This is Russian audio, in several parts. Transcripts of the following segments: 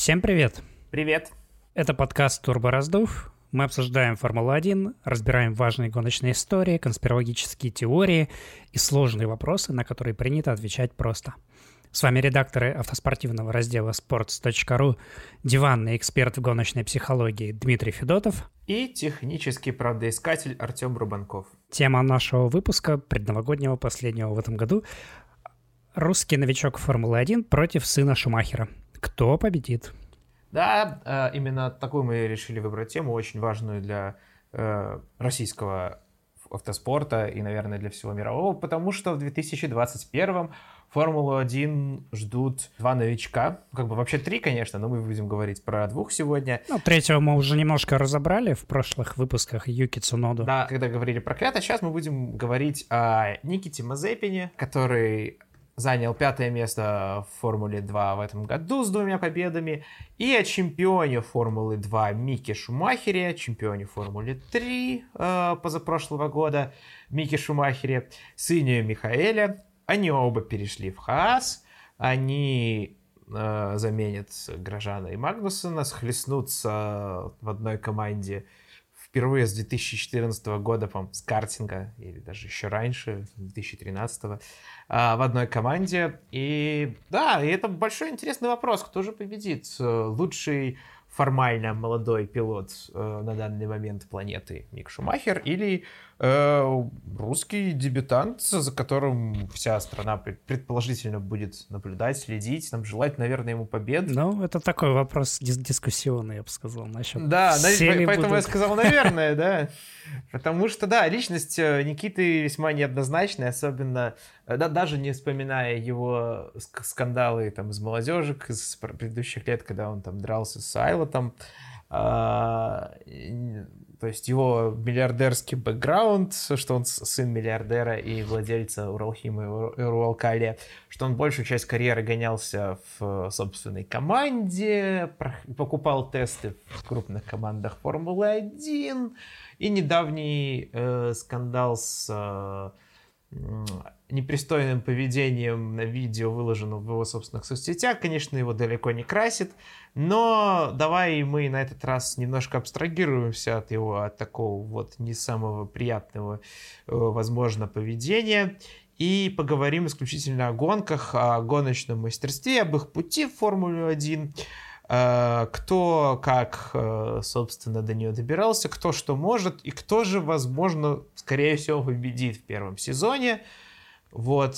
Всем привет! Привет! Это подкаст «Турбо Раздув». Мы обсуждаем Формулу-1, разбираем важные гоночные истории, конспирологические теории и сложные вопросы, на которые принято отвечать просто. С вами редакторы автоспортивного раздела sports.ru, диванный эксперт в гоночной психологии Дмитрий Федотов и технический правдоискатель Артем Рубанков. Тема нашего выпуска, предновогоднего последнего в этом году – русский новичок Формулы-1 против сына Шумахера. Кто победит? Да, э, именно такую мы решили выбрать тему, очень важную для э, российского автоспорта и, наверное, для всего мирового, потому что в 2021 Формулу-1 ждут два новичка. Как бы вообще три, конечно, но мы будем говорить про двух сегодня. Ну, третьего мы уже немножко разобрали в прошлых выпусках Юки Цуноду. Да, когда говорили про Клята, сейчас мы будем говорить о Никите Мазепине, который занял пятое место в Формуле 2 в этом году с двумя победами, и о чемпионе Формулы 2 Мике Шумахере, чемпионе Формулы 3 э, позапрошлого года Мике Шумахере, сыне Михаэля, они оба перешли в Хаас, они э, заменят Грожана и Магнусона, схлестнутся в одной команде впервые с 2014 года, по с картинга, или даже еще раньше, 2013 э, в одной команде. И да, и это большой интересный вопрос, кто же победит? Лучший формально молодой пилот э, на данный момент планеты Мик Шумахер или э, русский дебютант, за которым вся страна предположительно будет наблюдать, следить, нам желать, наверное, ему побед. Ну, это такой вопрос дис дискуссионный, я бы сказал, насчет Да, поэтому будут... я сказал, наверное, да. Потому что, да, личность э, Никиты весьма неоднозначная, особенно, э, да, даже не вспоминая его скандалы там из молодежек, из предыдущих лет, когда он там дрался с Айлотом, а, то есть его миллиардерский бэкграунд, что он сын миллиардера и владельца Уралхима и Уралкали, что он большую часть карьеры гонялся в собственной команде, покупал тесты в крупных командах Формулы-1, и недавний э, скандал с э, непристойным поведением на видео, выложенном в его собственных соцсетях, конечно, его далеко не красит, но давай мы на этот раз немножко абстрагируемся от его, от такого вот не самого приятного, э, возможно, поведения и поговорим исключительно о гонках, о гоночном мастерстве, об их пути в Формулу-1, э, кто как, э, собственно, до нее добирался, кто что может, и кто же, возможно, скорее всего, победит в первом сезоне. Вот,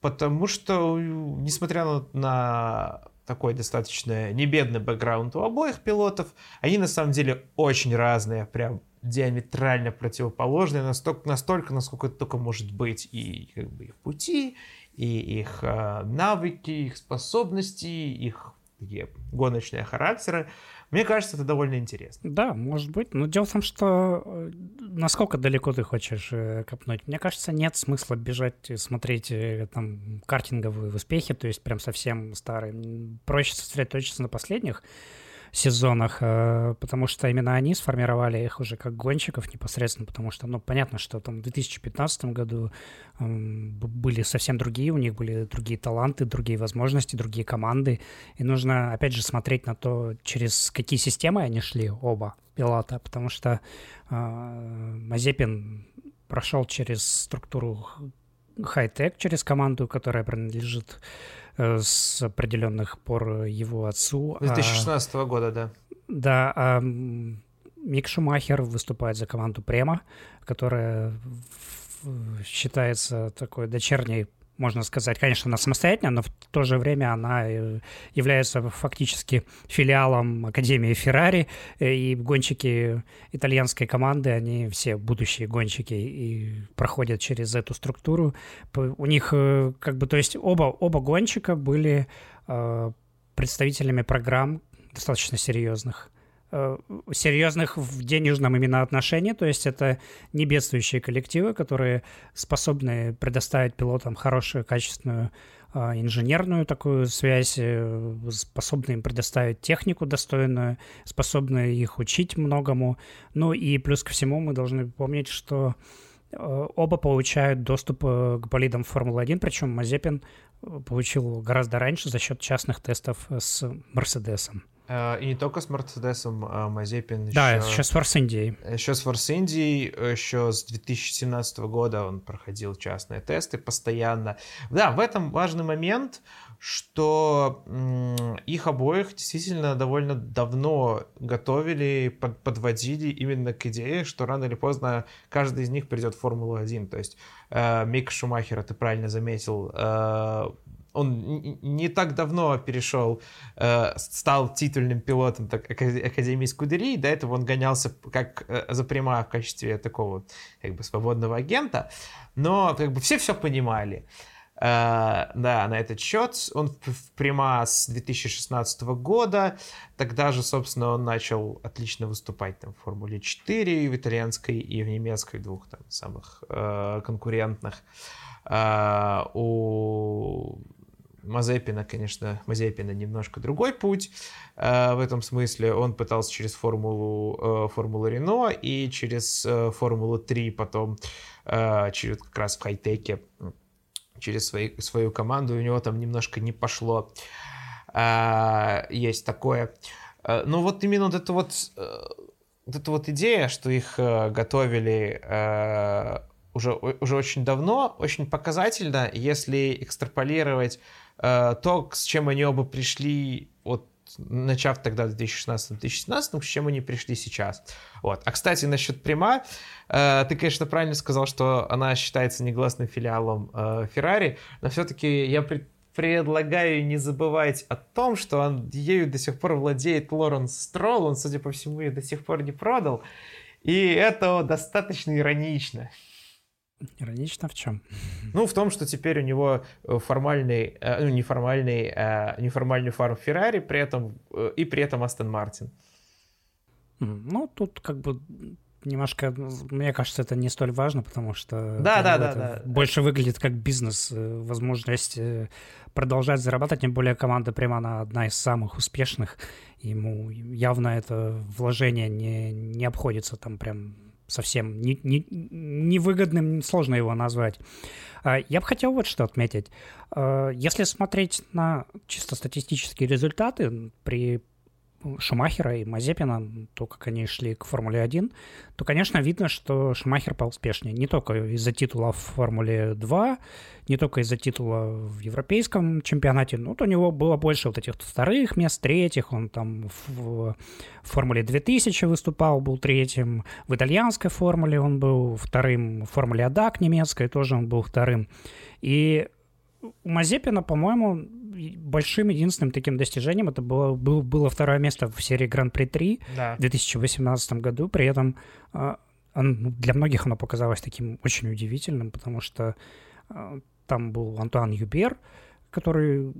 потому что, несмотря на такой достаточно небедный бэкграунд у обоих пилотов, они на самом деле очень разные, прям диаметрально противоположные, настолько, настолько насколько это только может быть, и как бы их пути, и их э, навыки, их способности, их такие гоночные характеры. Мне кажется, это довольно интересно. Да, может быть. Но дело в том, что э, насколько далеко ты хочешь э, копнуть. Мне кажется, нет смысла бежать и смотреть э, там картинговые успехи, то есть прям совсем старые. Проще сосредоточиться на последних сезонах, э, потому что именно они сформировали их уже как гонщиков непосредственно, потому что, ну, понятно, что там в 2015 году были совсем другие, у них были другие таланты, другие возможности, другие команды, и нужно, опять же, смотреть на то, через какие системы они шли, оба пилота, потому что э, Мазепин прошел через структуру хай-тек, через команду, которая принадлежит с определенных пор его отцу. 2016 а, года, да. Да, а Мик Шумахер выступает за команду Према, которая считается такой дочерней можно сказать. Конечно, она самостоятельная, но в то же время она э, является фактически филиалом Академии Феррари, э, и гонщики итальянской команды, они все будущие гонщики и проходят через эту структуру. У них э, как бы, то есть оба, оба гонщика были представителями программ достаточно серьезных серьезных в денежном именно отношении, то есть это не бедствующие коллективы, которые способны предоставить пилотам хорошую, качественную а, инженерную такую связь, э, способны им предоставить технику достойную, способны их учить многому. Ну и плюс ко всему мы должны помнить, что Оба получают доступ к болидам Формулы-1, причем Мазепин получил гораздо раньше за счет частных тестов с Мерседесом. И не только с Мерседесом, а Мазепин Да, еще, еще с Форс Индией. Еще с Форс Индией, еще с 2017 года он проходил частные тесты постоянно. Да, в этом важный момент, что их обоих действительно довольно давно готовили, под, подводили именно к идее, что рано или поздно каждый из них придет в Формулу-1. То есть э, Мик Шумахер, ты правильно заметил, э, он не так давно перешел, э, стал титульным пилотом так, Академии Скудерии, до этого он гонялся как э, за прямо в качестве такого как бы свободного агента, но как бы все все понимали. Uh, да, на этот счет. Он в пряма с 2016 года. Тогда же, собственно, он начал отлично выступать там, в Формуле 4, в итальянской и в немецкой, двух там самых uh, конкурентных. Uh, у Мазепина, конечно, Мазепина немножко другой путь э, в этом смысле. Он пытался через формулу, э, формулу Рено и через э, формулу 3 потом, э, через как раз в хай-теке, через свои, свою команду. У него там немножко не пошло. Э, есть такое. Э, но вот именно вот это вот, э, вот эта вот идея, что их э, готовили э, уже, уже очень давно, очень показательно, если экстраполировать то, с чем они оба пришли, вот начав тогда в 2016-2017, с чем они пришли сейчас. Вот. А, кстати, насчет Прима, э, ты, конечно, правильно сказал, что она считается негласным филиалом э, Феррари, но все-таки я пред, предлагаю не забывать о том, что он, ею до сих пор владеет Лоренс Стролл, он, судя по всему, ее до сих пор не продал, и это достаточно иронично. Иронично в чем? Ну, в том, что теперь у него э, формальный, э, ну, неформальный, э, неформальный фарм Феррари, при этом, и при этом Астон Мартин. Ну, тут как бы немножко, мне кажется, это не столь важно, потому что да, да, да, да. больше выглядит как бизнес, возможность продолжать зарабатывать, тем более команда прямо она одна из самых успешных, ему явно это вложение не, не обходится там прям совсем не, не, невыгодным, сложно его назвать. А, я бы хотел вот что отметить. А, если смотреть на чисто статистические результаты при Шумахера и Мазепина, то, как они шли к Формуле-1, то, конечно, видно, что Шумахер поуспешнее. Не только из-за титула в Формуле 2, не только из-за титула в европейском чемпионате, но вот у него было больше вот этих вторых мест, третьих. Он там в Формуле 2000 выступал, был третьим. В итальянской Формуле он был вторым. В Формуле Адак немецкой тоже он был вторым. И у Мазепина, по-моему, большим единственным таким достижением это было, было, было второе место в серии Гран-при 3 да. в 2018 году. При этом а, он, для многих оно показалось таким очень удивительным, потому что а, там был Антуан Юбер, который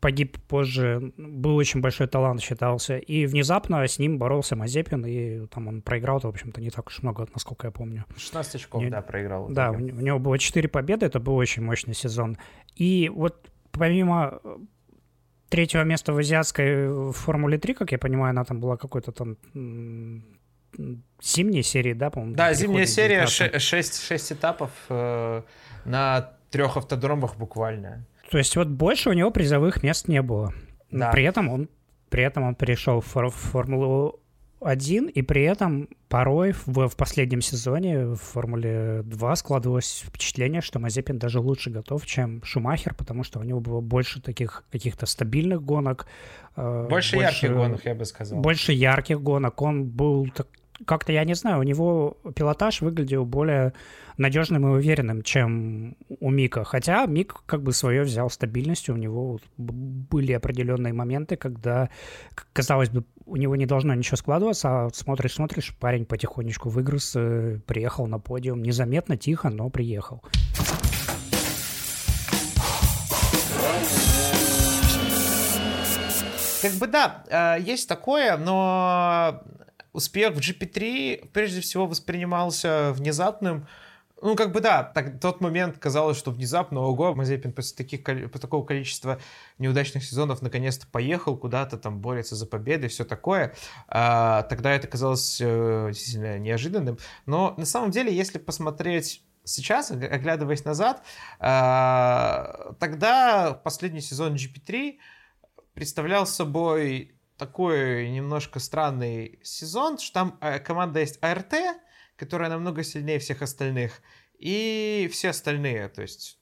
погиб позже, был очень большой талант, считался, и внезапно с ним боролся Мазепин, и там он проиграл, в общем-то, не так уж много, насколько я помню. 16 очков, не, да, проиграл. Да, у, у него было 4 победы, это был очень мощный сезон. И вот помимо э, третьего места в азиатской э, Формуле 3, как я понимаю, она там была какой-то там зимней серии, да, по-моему? Да, зимняя серия, 6, 6 этапов э, на трех автодромах буквально. То есть вот больше у него призовых мест не было. Да. При этом он при этом он перешел в, в Формулу один, и при этом порой в, в последнем сезоне в Формуле 2 складывалось впечатление, что Мазепин даже лучше готов, чем Шумахер, потому что у него было больше таких каких-то стабильных гонок. Больше, больше ярких гонок, я бы сказал. Больше ярких гонок. Он был так, как-то, я не знаю, у него пилотаж выглядел более надежным и уверенным, чем у Мика. Хотя Мик как бы свое взял стабильностью, у него были определенные моменты, когда, казалось бы, у него не должно ничего складываться, а смотришь, смотришь, парень потихонечку выгрыз, э, приехал на подиум, незаметно, тихо, но приехал. Как бы да, э, есть такое, но успех в GP3 прежде всего воспринимался внезапным. Ну, как бы да, так, тот момент казалось, что внезапно, ого, Мазепин после, таких, после такого количества неудачных сезонов наконец-то поехал куда-то, там борется за победы, все такое. А, тогда это казалось э, действительно неожиданным. Но на самом деле, если посмотреть сейчас, оглядываясь назад, э, тогда последний сезон GP3 представлял собой такой немножко странный сезон, что там э, команда есть АРТ, которая намного сильнее всех остальных, и все остальные, то есть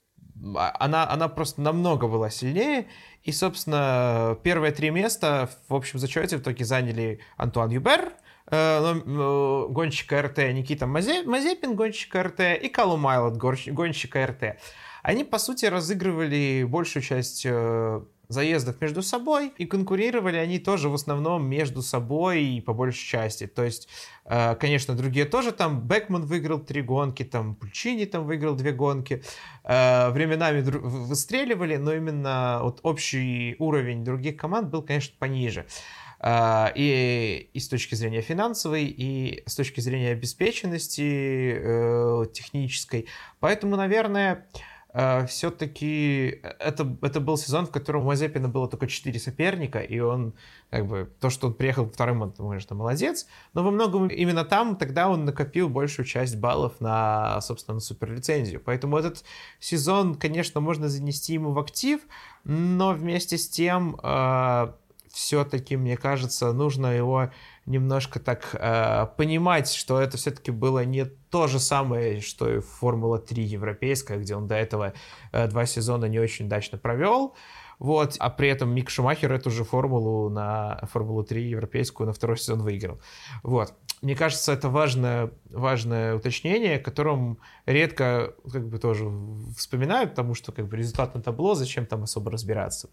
а, она, она просто намного была сильнее, и, собственно, первые три места в общем зачете в итоге заняли Антуан Юбер, э, э, гонщик РТ, Никита Мазепин, гонщик РТ, и Калу Майлот, гонщик РТ. Они, по сути, разыгрывали большую часть э, заездов между собой, и конкурировали они тоже в основном между собой и по большей части. То есть, э, конечно, другие тоже там, Бекман выиграл три гонки, там, Пульчини там выиграл две гонки, э, временами выстреливали, но именно вот общий уровень других команд был, конечно, пониже. Uh, и, и с точки зрения финансовой, и с точки зрения обеспеченности технической. Поэтому, наверное, а, все-таки это, это был сезон, в котором у Мазепина было только 4 соперника, и он, как бы, то, что он приехал вторым, он, конечно, молодец, но во многом именно там тогда он накопил большую часть баллов на, собственно, на суперлицензию. Поэтому этот сезон, конечно, можно занести ему в актив, но вместе с тем э, все-таки, мне кажется, нужно его немножко так э, понимать, что это все-таки было не то же самое, что и Формула-3 европейская, где он до этого э, два сезона не очень удачно провел. Вот, а при этом Мик Шумахер эту же формулу на Формулу-3 европейскую на второй сезон выиграл. Вот. Мне кажется, это важное, важное уточнение, о котором редко как бы тоже вспоминают, потому что как бы результат на табло, зачем там особо разбираться.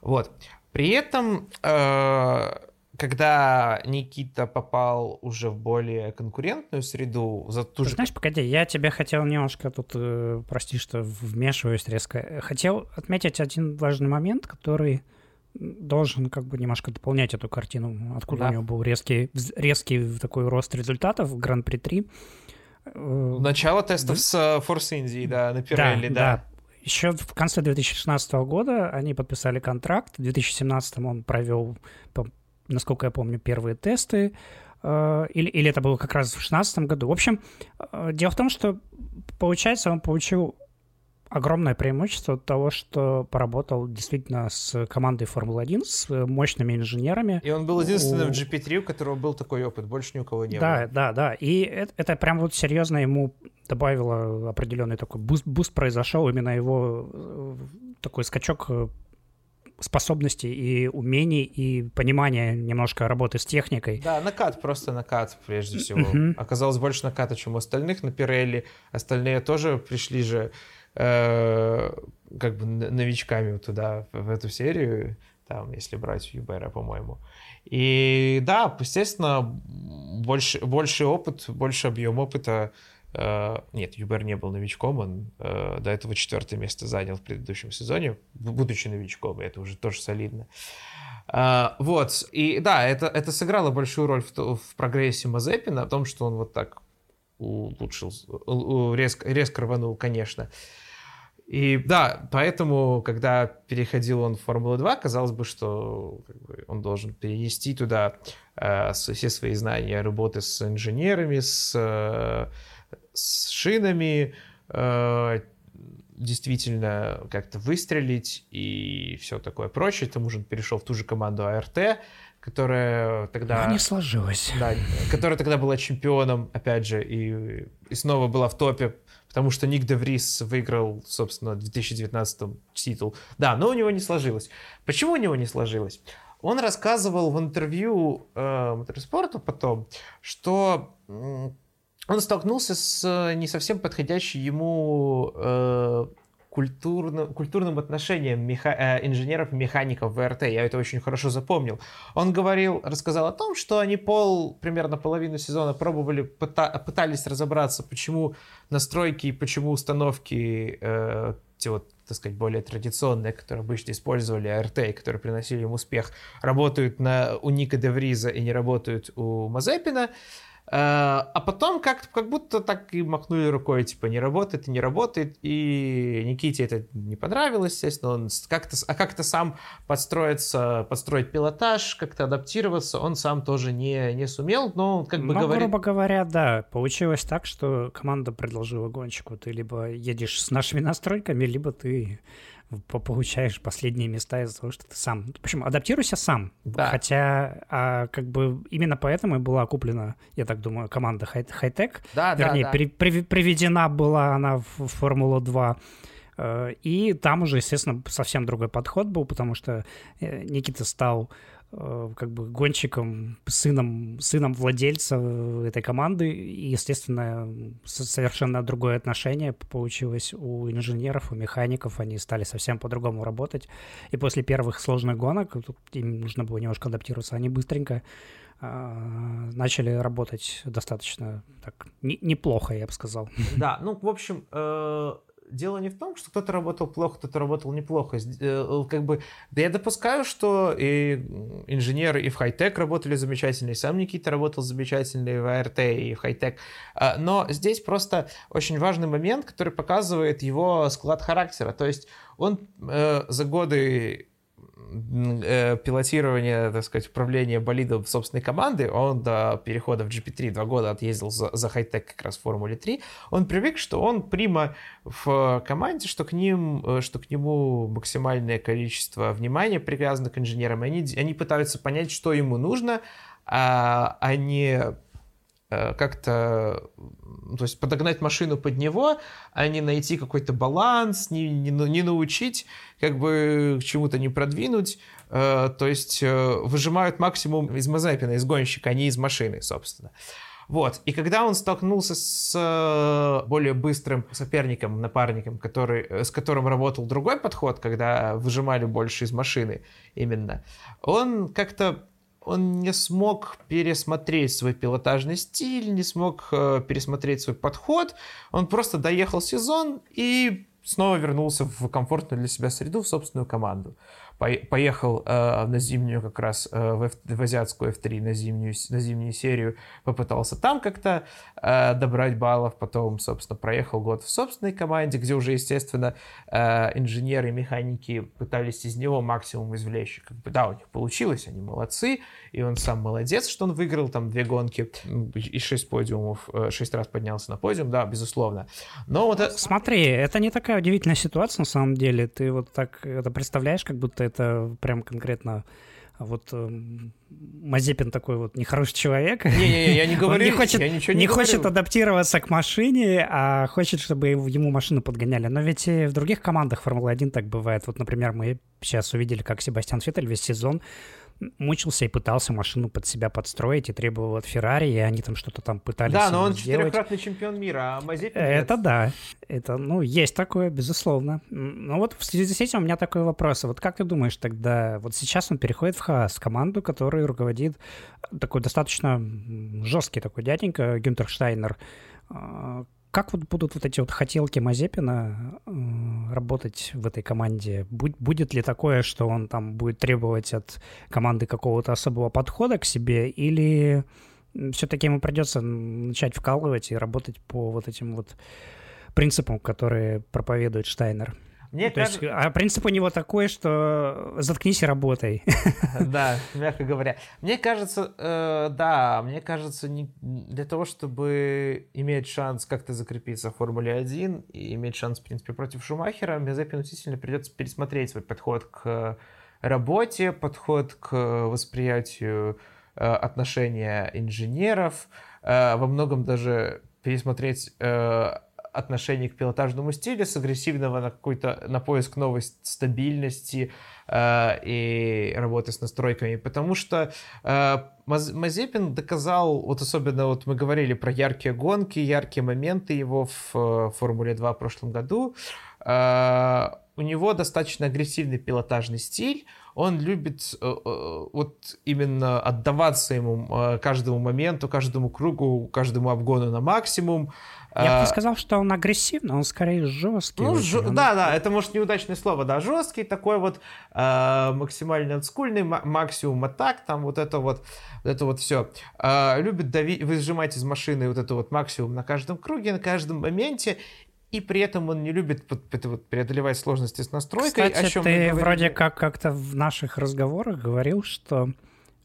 Вот. При этом э, когда Никита попал уже в более конкурентную среду, за ту же... Знаешь, погоди, я тебя хотел немножко тут, э, прости, что вмешиваюсь резко, хотел отметить один важный момент, который должен как бы немножко дополнять эту картину, откуда да. у него был резкий, резкий такой рост результатов в Гран-при 3. Э, Начало тестов да? с Форс Индии, да, на Пирелли, да. да. да. Еще в конце 2016 года они подписали контракт. В 2017 он провел насколько я помню, первые тесты, э, или, или это было как раз в 2016 году. В общем, э, дело в том, что, получается, он получил огромное преимущество от того, что поработал действительно с командой Формулы-1, с мощными инженерами. И он был единственным у... в GP3, у которого был такой опыт, больше ни у кого не да, было. Да, да, да. И это, это прям вот серьезно ему добавило определенный такой буст, буст произошел, именно его э, такой скачок способностей и умений и понимания немножко работы с техникой. Да, накат, просто накат прежде всего. Uh-huh. Оказалось больше наката, чем у остальных на Пирелли. Остальные тоже пришли же э, как бы новичками туда, в эту серию, там, если брать Юбера, по-моему. И да, естественно, больше, больше опыт, больше объем опыта нет, Юбер не был новичком, он э, до этого четвертое место занял в предыдущем сезоне, будучи новичком, и это уже тоже солидно. Uh, вот, и да, это, это сыграло большую роль в, в прогрессе Мазепина, в том, что он вот так улучшил, резко, резко рванул, конечно. И да, поэтому, когда переходил он в Формулу-2, казалось бы, что как бы, он должен перенести туда э, все свои знания работы с инженерами, с э, с шинами, э, действительно как-то выстрелить и все такое прочее. К тому же он перешел в ту же команду АРТ, которая тогда... Но не сложилось. Да, которая тогда была чемпионом, опять же, и, и снова была в топе, потому что Ник Деврис выиграл, собственно, в 2019 титул. Да, но у него не сложилось. Почему у него не сложилось? Он рассказывал в интервью э, Моторспорту потом, что он столкнулся с э, не совсем подходящей ему э, культурным, культурным отношением меха, э, инженеров и механиков ВРТ. Я это очень хорошо запомнил. Он говорил, рассказал о том, что они пол, примерно половину сезона пробовали, пыта, пытались разобраться, почему настройки и почему установки, э, те вот, так сказать, более традиционные, которые обычно использовали и которые приносили им успех, работают на, у Ника Девриза и не работают у Мазепина. А потом как, как будто так и махнули рукой, типа, не работает не работает, и Никите это не понравилось, естественно, он как-то, а как-то сам подстроиться, подстроить пилотаж, как-то адаптироваться, он сам тоже не, не сумел, но как бы ну, говорит... грубо говоря, да, получилось так, что команда предложила гонщику, ты либо едешь с нашими настройками, либо ты получаешь последние места из-за того, что ты сам... В общем, адаптируйся сам. Да. Хотя, а, как бы именно поэтому и была куплена, я так думаю, команда Hightech. Да, Вернее, да, да. При, при, приведена была она в Формулу 2. Э, и там уже, естественно, совсем другой подход был, потому что э, Никита стал как бы гонщиком, сыном, сыном владельца этой команды, и, естественно, совершенно другое отношение получилось у инженеров, у механиков, они стали совсем по-другому работать, и после первых сложных гонок, им нужно было немножко адаптироваться, они быстренько э, начали работать достаточно так неплохо, я бы сказал. Да, ну, в общем, э, дело не в том, что кто-то работал плохо, кто-то работал неплохо. Э, как бы, да я допускаю, что и инженеры и в хай-тек работали замечательно, и сам Никита работал замечательно и в АРТ, и в хай-тек. А, но здесь просто очень важный момент, который показывает его склад характера. То есть он э, за годы э, пилотирования, так сказать, управления болидом собственной команды, он до перехода в GP3 два года отъездил за, за хай-тек как раз в Формуле 3, он привык, что он прима в команде, что к ним, э, что к нему максимальное количество внимания привязано к инженерам, они, они пытаются понять, что ему нужно, а, а как-то, то есть подогнать машину под него, а не найти какой-то баланс, не, не, не научить, как бы к чему-то не продвинуть. Э, то есть э, выжимают максимум из Мазепина, из гонщика, а не из машины, собственно. Вот. И когда он столкнулся с более быстрым соперником, напарником, который, с которым работал другой подход, когда выжимали больше из машины именно, он как-то он не смог пересмотреть свой пилотажный стиль, не смог э, пересмотреть свой подход. Он просто доехал сезон и снова вернулся в комфортную для себя среду, в собственную команду поехал э, на зимнюю как раз э, в, в азиатскую F3 на зимнюю, на зимнюю серию, попытался там как-то э, добрать баллов, потом, собственно, проехал год в собственной команде, где уже, естественно, э, инженеры, механики пытались из него максимум извлечь. Как бы, да, у них получилось, они молодцы, и он сам молодец, что он выиграл там две гонки и шесть подиумов, э, шесть раз поднялся на подиум, да, безусловно. Но вот... Смотри, это не такая удивительная ситуация на самом деле, ты вот так это представляешь, как будто это прям конкретно вот э, Мазепин такой вот нехороший человек. Не-не-не, я не говорю, не хочет, я ничего не, не говорю. хочет адаптироваться к машине, а хочет, чтобы ему машину подгоняли. Но ведь и в других командах Формулы-1 так бывает. Вот, например, мы сейчас увидели, как Себастьян Феттель весь сезон мучился и пытался машину под себя подстроить и требовал от Феррари, и они там что-то там пытались Да, но он сделать. четырехкратный чемпион мира, а Мазепин Это да. Это, ну, есть такое, безусловно. Ну вот в связи с этим у меня такой вопрос. Вот как ты думаешь тогда, вот сейчас он переходит в ХАС, команду, которую руководит такой достаточно жесткий такой дяденька Гюнтер Штайнер. Как вот будут вот эти вот хотелки Мазепина э, работать в этой команде? Будет ли такое, что он там будет требовать от команды какого-то особого подхода к себе, или все-таки ему придется начать вкалывать и работать по вот этим вот принципам, которые проповедует Штайнер? Мне То кажется... есть, а принцип у него такой, что заткнись и работай. Да, мягко говоря. Мне кажется, э, да, мне кажется, не, для того, чтобы иметь шанс как-то закрепиться в Формуле 1 и иметь шанс, в принципе, против Шумахера, Мезепину действительно придется пересмотреть свой подход к работе, подход к восприятию э, отношения инженеров, э, во многом даже пересмотреть э, отношение к пилотажному стилю, с агрессивного на какой-то на поиск новой стабильности э, и работы с настройками, потому что э, Мазепин доказал, вот особенно вот мы говорили про яркие гонки, яркие моменты его в э, Формуле 2 в прошлом году, э, у него достаточно агрессивный пилотажный стиль, он любит э, э, вот именно отдаваться ему э, каждому моменту, каждому кругу, каждому обгону на максимум. Я бы не а, сказал, что он агрессивный, он скорее жесткий. Ну, ж... он... Да, да, это может неудачное слово, да, жесткий, такой вот э, максимально отскульный, максимум атак, там вот это вот, вот это вот все. Э, любит давить, выжимать из машины вот это вот максимум на каждом круге, на каждом моменте, и при этом он не любит преодолевать сложности с настройкой. Кстати, о чем ты вроде как как-то в наших разговорах говорил, что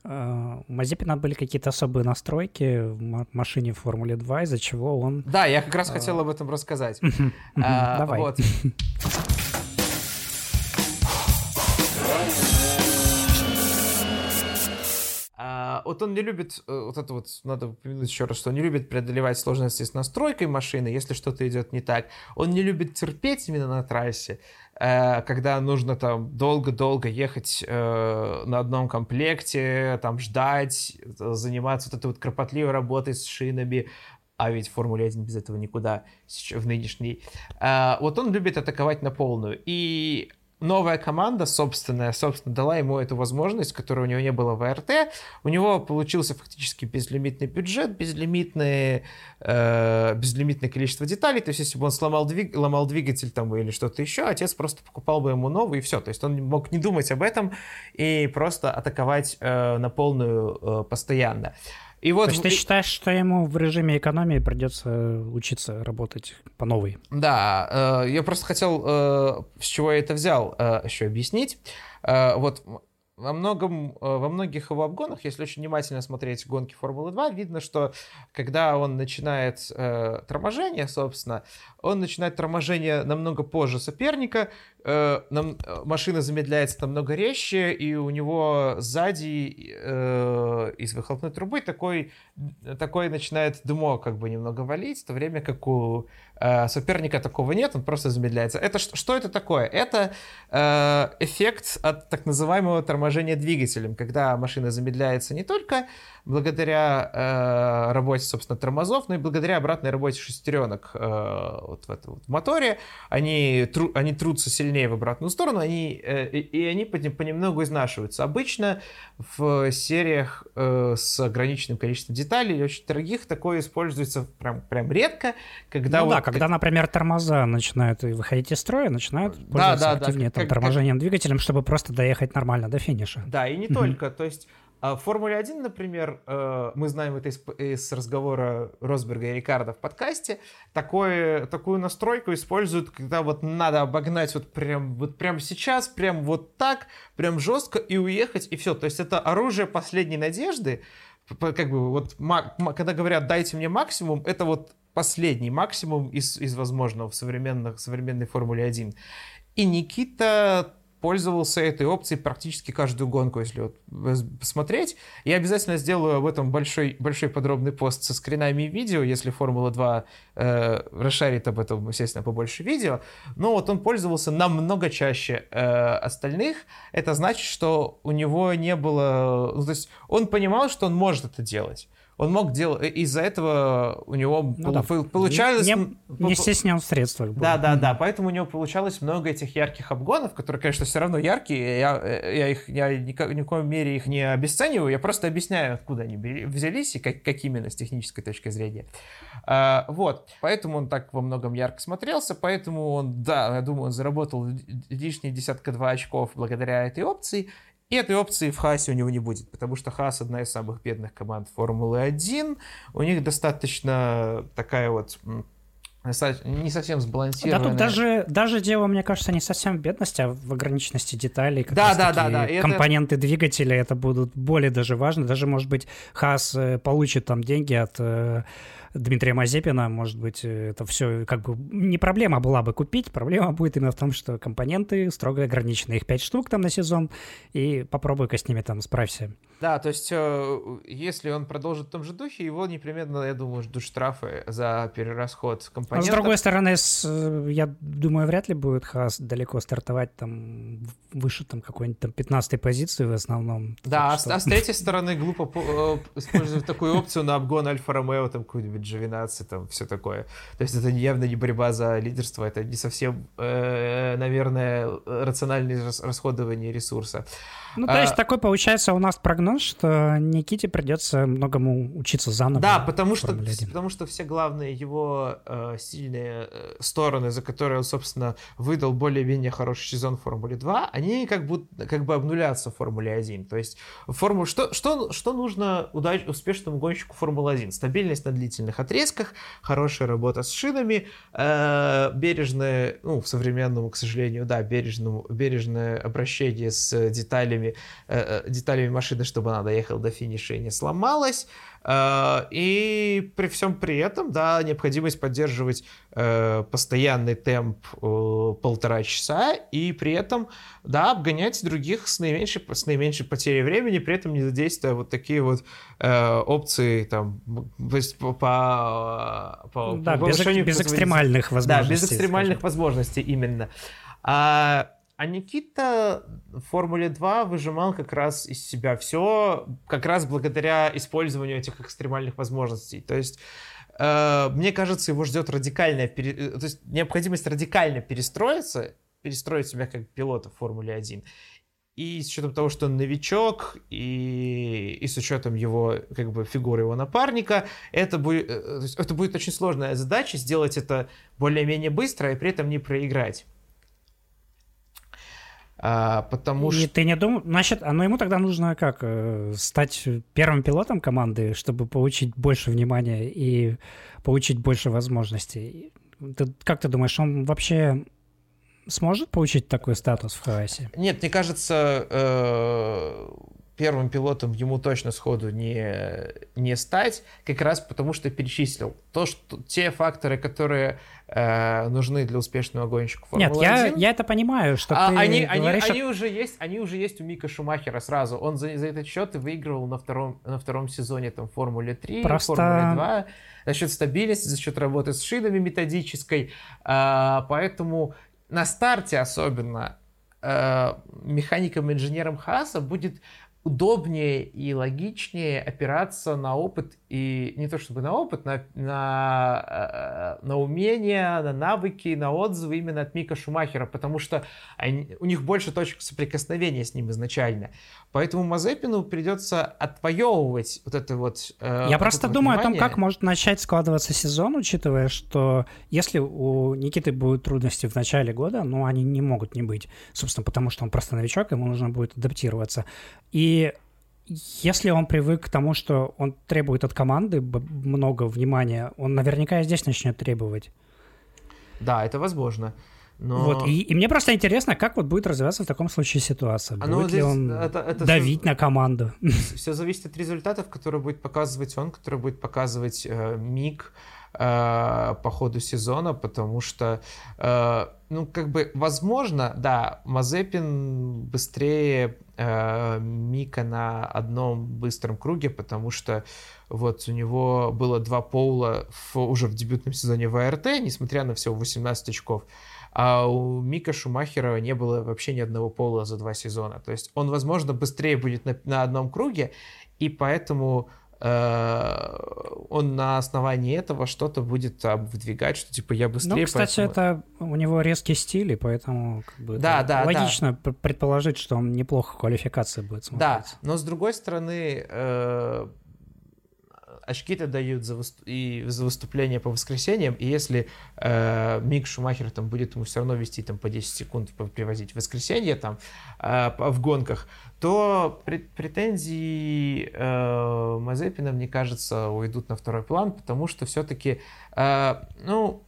э, у Мазепина были какие-то особые настройки в машине в Формуле 2, из-за чего он... Да, я как раз э... хотел об этом рассказать. А, Давай. вот он не любит, э, вот это вот, надо упомянуть еще раз, что он не любит преодолевать сложности с настройкой машины, если что-то идет не так. Он не любит терпеть именно на трассе, э, когда нужно там долго-долго ехать э, на одном комплекте, там ждать, заниматься вот этой вот кропотливой работой с шинами, а ведь в Формуле 1 без этого никуда в нынешней. Вот он любит атаковать на полную. И новая команда собственная, собственно, дала ему эту возможность, которой у него не было в АРТ. У него получился фактически безлимитный бюджет, безлимитное, э, безлимитное количество деталей. То есть, если бы он сломал двиг, ломал двигатель там или что-то еще, отец просто покупал бы ему новый и все. То есть, он мог не думать об этом и просто атаковать э, на полную э, постоянно. И вот... То есть ты считаешь, что ему в режиме экономии придется учиться работать по новой? Да, э, я просто хотел, э, с чего я это взял, э, еще объяснить. Вот во, многом, во многих его обгонах, если очень внимательно смотреть гонки Формулы-2, видно, что когда он начинает э, торможение, собственно, он начинает торможение намного позже соперника, э, нам, машина замедляется намного резче, и у него сзади э, из выхлопной трубы такой, такой начинает дымок как бы немного валить, в то время как у э, соперника такого нет, он просто замедляется. Это, что это такое? Это э, эффект от так называемого торможения двигателем, когда машина замедляется не только благодаря э, работе, собственно, тормозов, но и благодаря обратной работе шестеренок э, вот в этом вот моторе. Они, тру, они трутся сильнее в обратную сторону, они, э, и, они понемногу изнашиваются. Обычно в сериях э, с ограниченным количеством деталей, очень дорогих, такое используется прям, прям редко. Когда ну вот, да, когда, например, тормоза начинают выходить из строя, начинают пользоваться да, да, активнее да, там, как, торможением как... двигателем, чтобы просто доехать нормально до финиша. Да, и не только. То есть а в Формуле 1, например, э, мы знаем это из, из разговора Росберга и Рикарда в подкасте, такое, такую настройку используют, когда вот надо обогнать вот прям, вот прям сейчас, прям вот так, прям жестко и уехать, и все. То есть это оружие последней надежды, как бы вот, когда говорят «дайте мне максимум», это вот последний максимум из, из возможного в современных, современной Формуле 1. И Никита пользовался этой опцией практически каждую гонку, если вот посмотреть. Я обязательно сделаю об этом большой, большой подробный пост со скринами и видео, если Формула-2 э, расшарит об этом, естественно, побольше видео. Но вот он пользовался намного чаще э, остальных. Это значит, что у него не было... Ну, то есть он понимал, что он может это делать он мог делать, из-за этого у него ну, да. получалось... Не, не стеснял в средствах. Был. Да, да, да, поэтому у него получалось много этих ярких обгонов, которые, конечно, все равно яркие, я, я их, я ни, ни в коем мере их не обесцениваю, я просто объясняю, откуда они взялись и как, как именно с технической точки зрения. А, вот, поэтому он так во многом ярко смотрелся, поэтому он, да, я думаю, он заработал лишние десятка-два очков благодаря этой опции, и этой опции в Хасе у него не будет, потому что Хас одна из самых бедных команд Формулы-1. У них достаточно такая вот не совсем сбалансированная. Да, тут даже, даже дело, мне кажется, не совсем в бедности, а в ограниченности деталей. Как да, да, да, да. Компоненты это... двигателя, это будут более даже важно. Даже, может быть, Хас э, получит там деньги от э, Дмитрия Мазепина, может быть, это все как бы не проблема была бы купить, проблема будет именно в том, что компоненты строго ограничены. Их пять штук там на сезон, и попробуй-ка с ними там справься. Да, то есть, э, если он продолжит в том же духе, его непременно, я думаю, ждут штрафы за перерасход компонентов А с другой стороны, с, я думаю, вряд ли будет Хас далеко стартовать там выше там какой-нибудь там 15 позиции в основном. Да, а, что... а с третьей стороны глупо э, использовать такую опцию на обгон Альфа Ромео, там какой-нибудь G12, там все такое. То есть это явно не борьба за лидерство, это не совсем, э, наверное, рациональное расходование ресурса. Ну, то есть а... такой получается у нас прогноз, что Никите придется многому учиться заново. Да, потому что, потому что все главные его э, сильные э, стороны, за которые он, собственно, выдал более-менее хороший сезон в Формуле 2, они как бы, как бы обнулятся в Формуле 1. То есть форму... что, что, что нужно удач... успешному гонщику Формулы 1? Стабильность на длительных отрезках, хорошая работа с шинами, э, бережное, ну, в современном, к сожалению, да, бережному, бережное обращение с деталями деталями, э, э, деталями машины, чтобы она доехала до финиша и не сломалась. Э, и при всем при этом, да, необходимость поддерживать постоянный темп полтора часа и при этом, да, обгонять других с наименьшей, с наименьшей потерей времени, при этом не задействуя вот такие вот опции там по, по, по да, без, без экстремальных возможностей. Да, без экстремальных скажем. возможностей именно. А, а Никита в Формуле 2 выжимал как раз из себя все, как раз благодаря использованию этих экстремальных возможностей. То есть э, мне кажется, его ждет радикальная, пере... Э, то есть необходимость радикально перестроиться, перестроить себя как пилота в Формуле 1. И с учетом того, что он новичок, и, и с учетом его, как бы, фигуры его напарника, это будет, э, это будет очень сложная задача, сделать это более-менее быстро и при этом не проиграть. А, потому и что... ты не думал... Значит, а ну ему тогда нужно как? Э, стать первым пилотом команды, чтобы получить больше внимания и получить больше возможностей. Ты, как ты думаешь, он вообще сможет получить такой статус в Хаасе? Нет, мне кажется, э, первым пилотом ему точно сходу не, не стать, как раз потому что перечислил то, что те факторы, которые э, нужны для успешного гонщика Формулы Нет, я, я это понимаю, что а, ты они, говоришь... они, они, уже есть, они уже есть у Мика Шумахера сразу. Он за, за этот счет и выигрывал на втором, на втором сезоне там Формуле 3, Просто... Формуле 2, за счет стабильности, за счет работы с шинами методической. Э, поэтому на старте особенно э, механикам-инженерам Хааса будет удобнее и логичнее опираться на опыт и не то чтобы на опыт, на, на, э, на умения, на навыки, на отзывы именно от Мика Шумахера, потому что они, у них больше точек соприкосновения с ним изначально. Поэтому Мазепину придется отвоевывать вот это вот... Э, Я просто думаю внимание. о том, как может начать складываться сезон, учитывая, что если у Никиты будут трудности в начале года, ну, они не могут не быть, собственно, потому что он просто новичок, ему нужно будет адаптироваться. И если он привык к тому, что он требует от команды много внимания, он наверняка и здесь начнет требовать. Да, это возможно. Но... Вот, и, и мне просто интересно, как вот будет развиваться в таком случае ситуация. А будет ли он это, это давить все, на команду? Все зависит от результатов, которые будет показывать он, которые будет показывать э, Мик э, по ходу сезона, потому что, э, ну, как бы, возможно, да, Мазепин быстрее э, Мика на одном быстром круге, потому что вот у него было два поула в, уже в дебютном сезоне в АРТ, несмотря на всего 18 очков. А у Мика Шумахера не было вообще ни одного пола за два сезона. То есть он, возможно, быстрее будет на, на одном круге, и поэтому он на основании этого что-то будет выдвигать, что типа я быстрее. Ну, кстати, поэтому... это у него резкий стиль, и поэтому как бы, да, да, логично да. предположить, что он неплохо квалификации будет смотреться. Да, но с другой стороны, э, очки-то дают за, выступ... и за выступление по воскресеньям, и если э, Мик Шумахер там будет ему все равно вести там по 10 секунд привозить воскресенье там э, в гонках, то претензии э, Мазепина, мне кажется, уйдут на второй план, потому что все-таки, э, ну,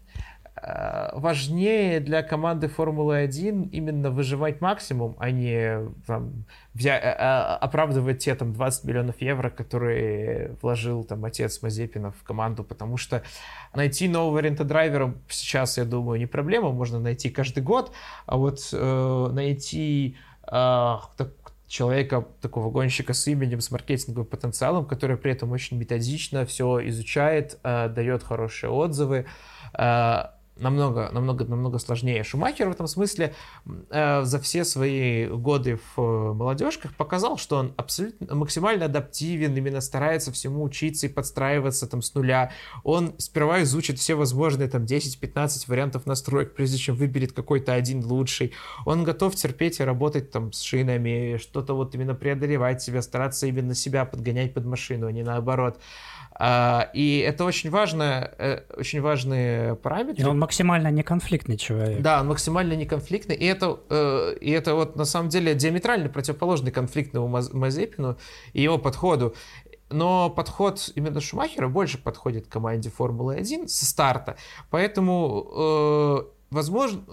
важнее для команды Формулы-1 именно выживать максимум, а не там, взя... Э, э, оправдывать те там 20 миллионов евро, которые вложил там отец Мазепина в команду, потому что найти нового рентодрайвера сейчас, я думаю, не проблема, можно найти каждый год, а вот э, найти э, человека, такого гонщика с именем, с маркетинговым потенциалом, который при этом очень методично все изучает, э, дает хорошие отзывы. Э, намного, намного, намного сложнее. Шумахер в этом смысле э, за все свои годы в э, молодежках показал, что он абсолютно максимально адаптивен, именно старается всему учиться и подстраиваться там с нуля. Он сперва изучит все возможные там 10-15 вариантов настроек, прежде чем выберет какой-то один лучший. Он готов терпеть и работать там с шинами, что-то вот именно преодолевать себя, стараться именно себя подгонять под машину, а не наоборот. И это очень важно, э, очень важные параметры. И он максимально неконфликтный человек. Да, он максимально неконфликтный. И это, э, и это вот на самом деле диаметрально противоположный конфликтному Мазепину и его подходу. Но подход именно Шумахера больше подходит команде Формулы-1 со старта. Поэтому, э, возможно,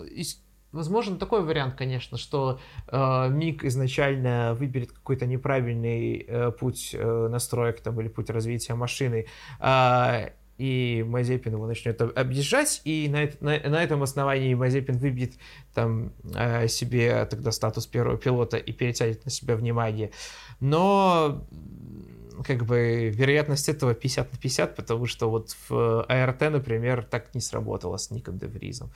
Возможен такой вариант, конечно, что э, Мик изначально выберет какой-то неправильный э, путь э, настроек там, или путь развития машины, э, и Мазепин его начнет объезжать, и на, на, на этом основании Мазепин выбьет там э, себе тогда статус первого пилота и перетянет на себя внимание. Но как бы вероятность этого 50 на 50, потому что вот в АРТ, например, так не сработало с Ником Девризом.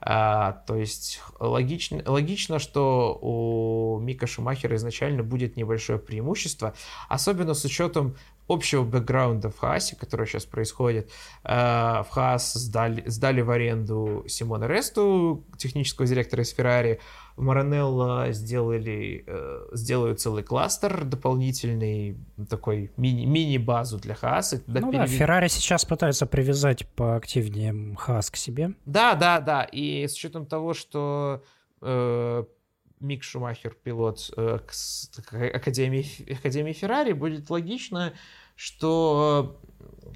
А, то есть логично, логично, что у Мика Шумахера изначально будет небольшое преимущество, особенно с учетом общего бэкграунда в Хаасе, который сейчас происходит. А, в Хаас сдали, сдали в аренду Симона Ресту, технического директора из Феррари, в Маранелло сделали, э, сделают целый кластер дополнительный, такой мини, мини-базу для Хааса. Ну перевед... да, Феррари сейчас пытается привязать поактивнее Хаас к себе. Да, да, да, и с учетом того, что э, Мик Шумахер, пилот э, к, Академии, Академии Феррари, будет логично, что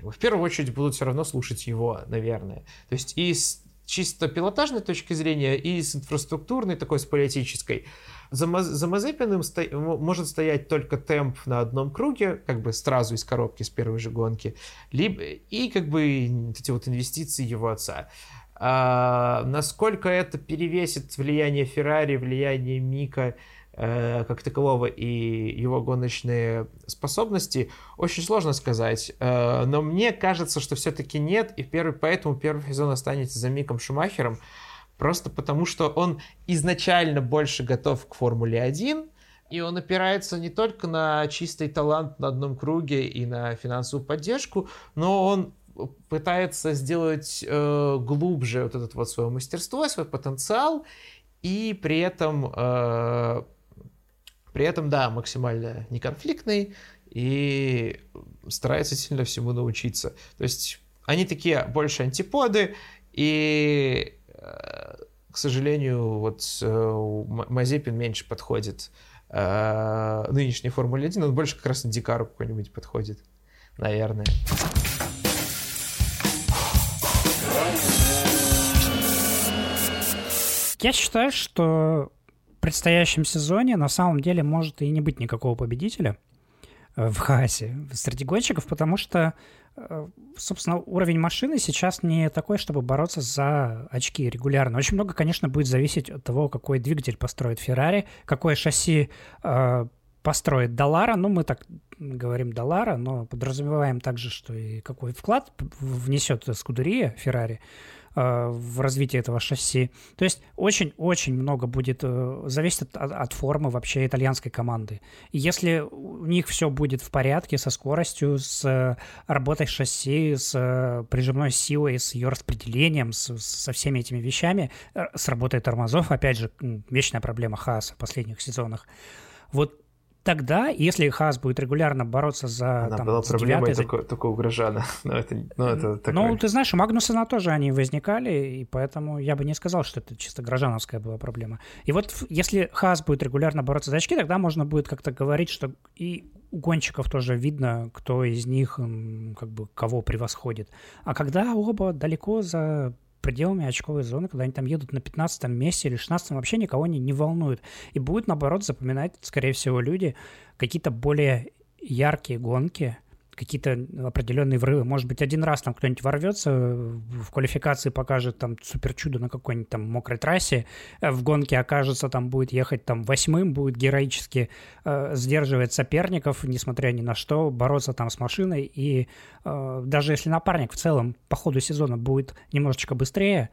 э, в первую очередь будут все равно слушать его, наверное. То есть и с чисто пилотажной точки зрения и с инфраструктурной, такой с политической. За, за Мазепиным сто, может стоять только темп на одном круге, как бы сразу из коробки, с первой же гонки, либо, и как бы эти вот инвестиции его отца. А, насколько это перевесит влияние Феррари, влияние Мика, как такового и его гоночные способности, очень сложно сказать. Э, но мне кажется, что все-таки нет, и первый, поэтому первый сезон останется за Миком Шумахером, просто потому что он изначально больше готов к Формуле 1, и он опирается не только на чистый талант на одном круге и на финансовую поддержку, но он пытается сделать э, глубже вот это вот свое мастерство, свой потенциал, и при этом э, при этом, да, максимально неконфликтный и старается сильно всему научиться. То есть они такие больше антиподы, и, э, к сожалению, вот э, Мазепин меньше подходит э, нынешней Формуле 1, он больше как раз на Дикару какой-нибудь подходит, наверное. Я считаю, что предстоящем сезоне на самом деле может и не быть никакого победителя э, в Хаасе среди гонщиков, потому что, э, собственно, уровень машины сейчас не такой, чтобы бороться за очки регулярно. Очень много, конечно, будет зависеть от того, какой двигатель построит Феррари, какое шасси э, построит Далара. Ну, мы так говорим Далара, но подразумеваем также, что и какой вклад внесет Скудерия Феррари. Э, в развитии этого шасси. То есть очень-очень много будет э, зависит от, от формы вообще итальянской команды. Если у них все будет в порядке со скоростью, с э, работой шасси, с прижимной силой, с ее распределением, с, со всеми этими вещами, с работой тормозов, опять же, вечная проблема Хааса в последних сезонах. Вот тогда, если Хас будет регулярно бороться за Она там, была проблемой за... только, только у Грожана. но это, но это такое... Ну, ты знаешь, у Магнусона тоже они возникали, и поэтому я бы не сказал, что это чисто грожановская была проблема. И вот если Хас будет регулярно бороться за очки, тогда можно будет как-то говорить, что и у гонщиков тоже видно, кто из них как бы кого превосходит. А когда оба далеко за пределами очковой зоны, когда они там едут на 15 месте или 16 вообще никого не, не волнует. И будет, наоборот, запоминать, скорее всего, люди какие-то более яркие гонки, какие-то определенные врывы. Может быть, один раз там кто-нибудь ворвется в квалификации, покажет там супер чудо на какой-нибудь там мокрой трассе, э, в гонке окажется, там будет ехать там восьмым, будет героически э, сдерживать соперников, несмотря ни на что, бороться там с машиной. И э, даже если напарник в целом по ходу сезона будет немножечко быстрее,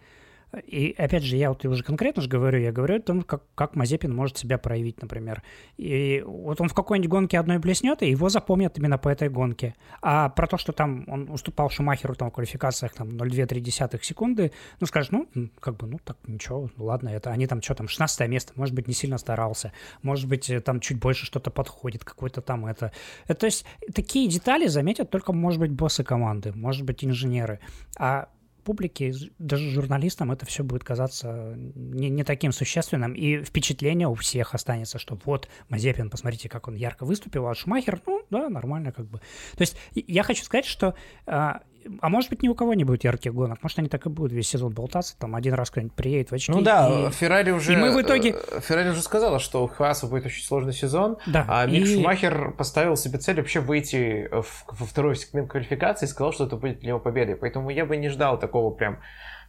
и опять же, я вот уже конкретно же говорю, я говорю о том, как, как Мазепин может себя проявить, например. И вот он в какой-нибудь гонке одной блеснет, и его запомнят именно по этой гонке. А про то, что там он уступал Шумахеру там, в квалификациях там 0,2-3 секунды, ну, скажешь, ну, как бы, ну, так, ничего, ладно, это они там, что там, 16 место, может быть, не сильно старался, может быть, э, там чуть больше что-то подходит, какой-то там это. это. То есть такие детали заметят только, может быть, боссы команды, может быть, инженеры. А публике, даже журналистам это все будет казаться не, не таким существенным, и впечатление у всех останется, что вот Мазепин, посмотрите, как он ярко выступил, а Шумахер, ну да, нормально как бы. То есть я хочу сказать, что а, а может быть, ни у кого не будет ярких гонок. Может, они так и будут весь сезон болтаться. Там один раз кто-нибудь приедет в очки. Ну да, и... Феррари уже... И мы в итоге... Э, Феррари уже сказала, что у Хааса будет очень сложный сезон. Да. А Мик и... Шумахер поставил себе цель вообще выйти в, во второй сегмент квалификации и сказал, что это будет для него победой. Поэтому я бы не ждал такого прям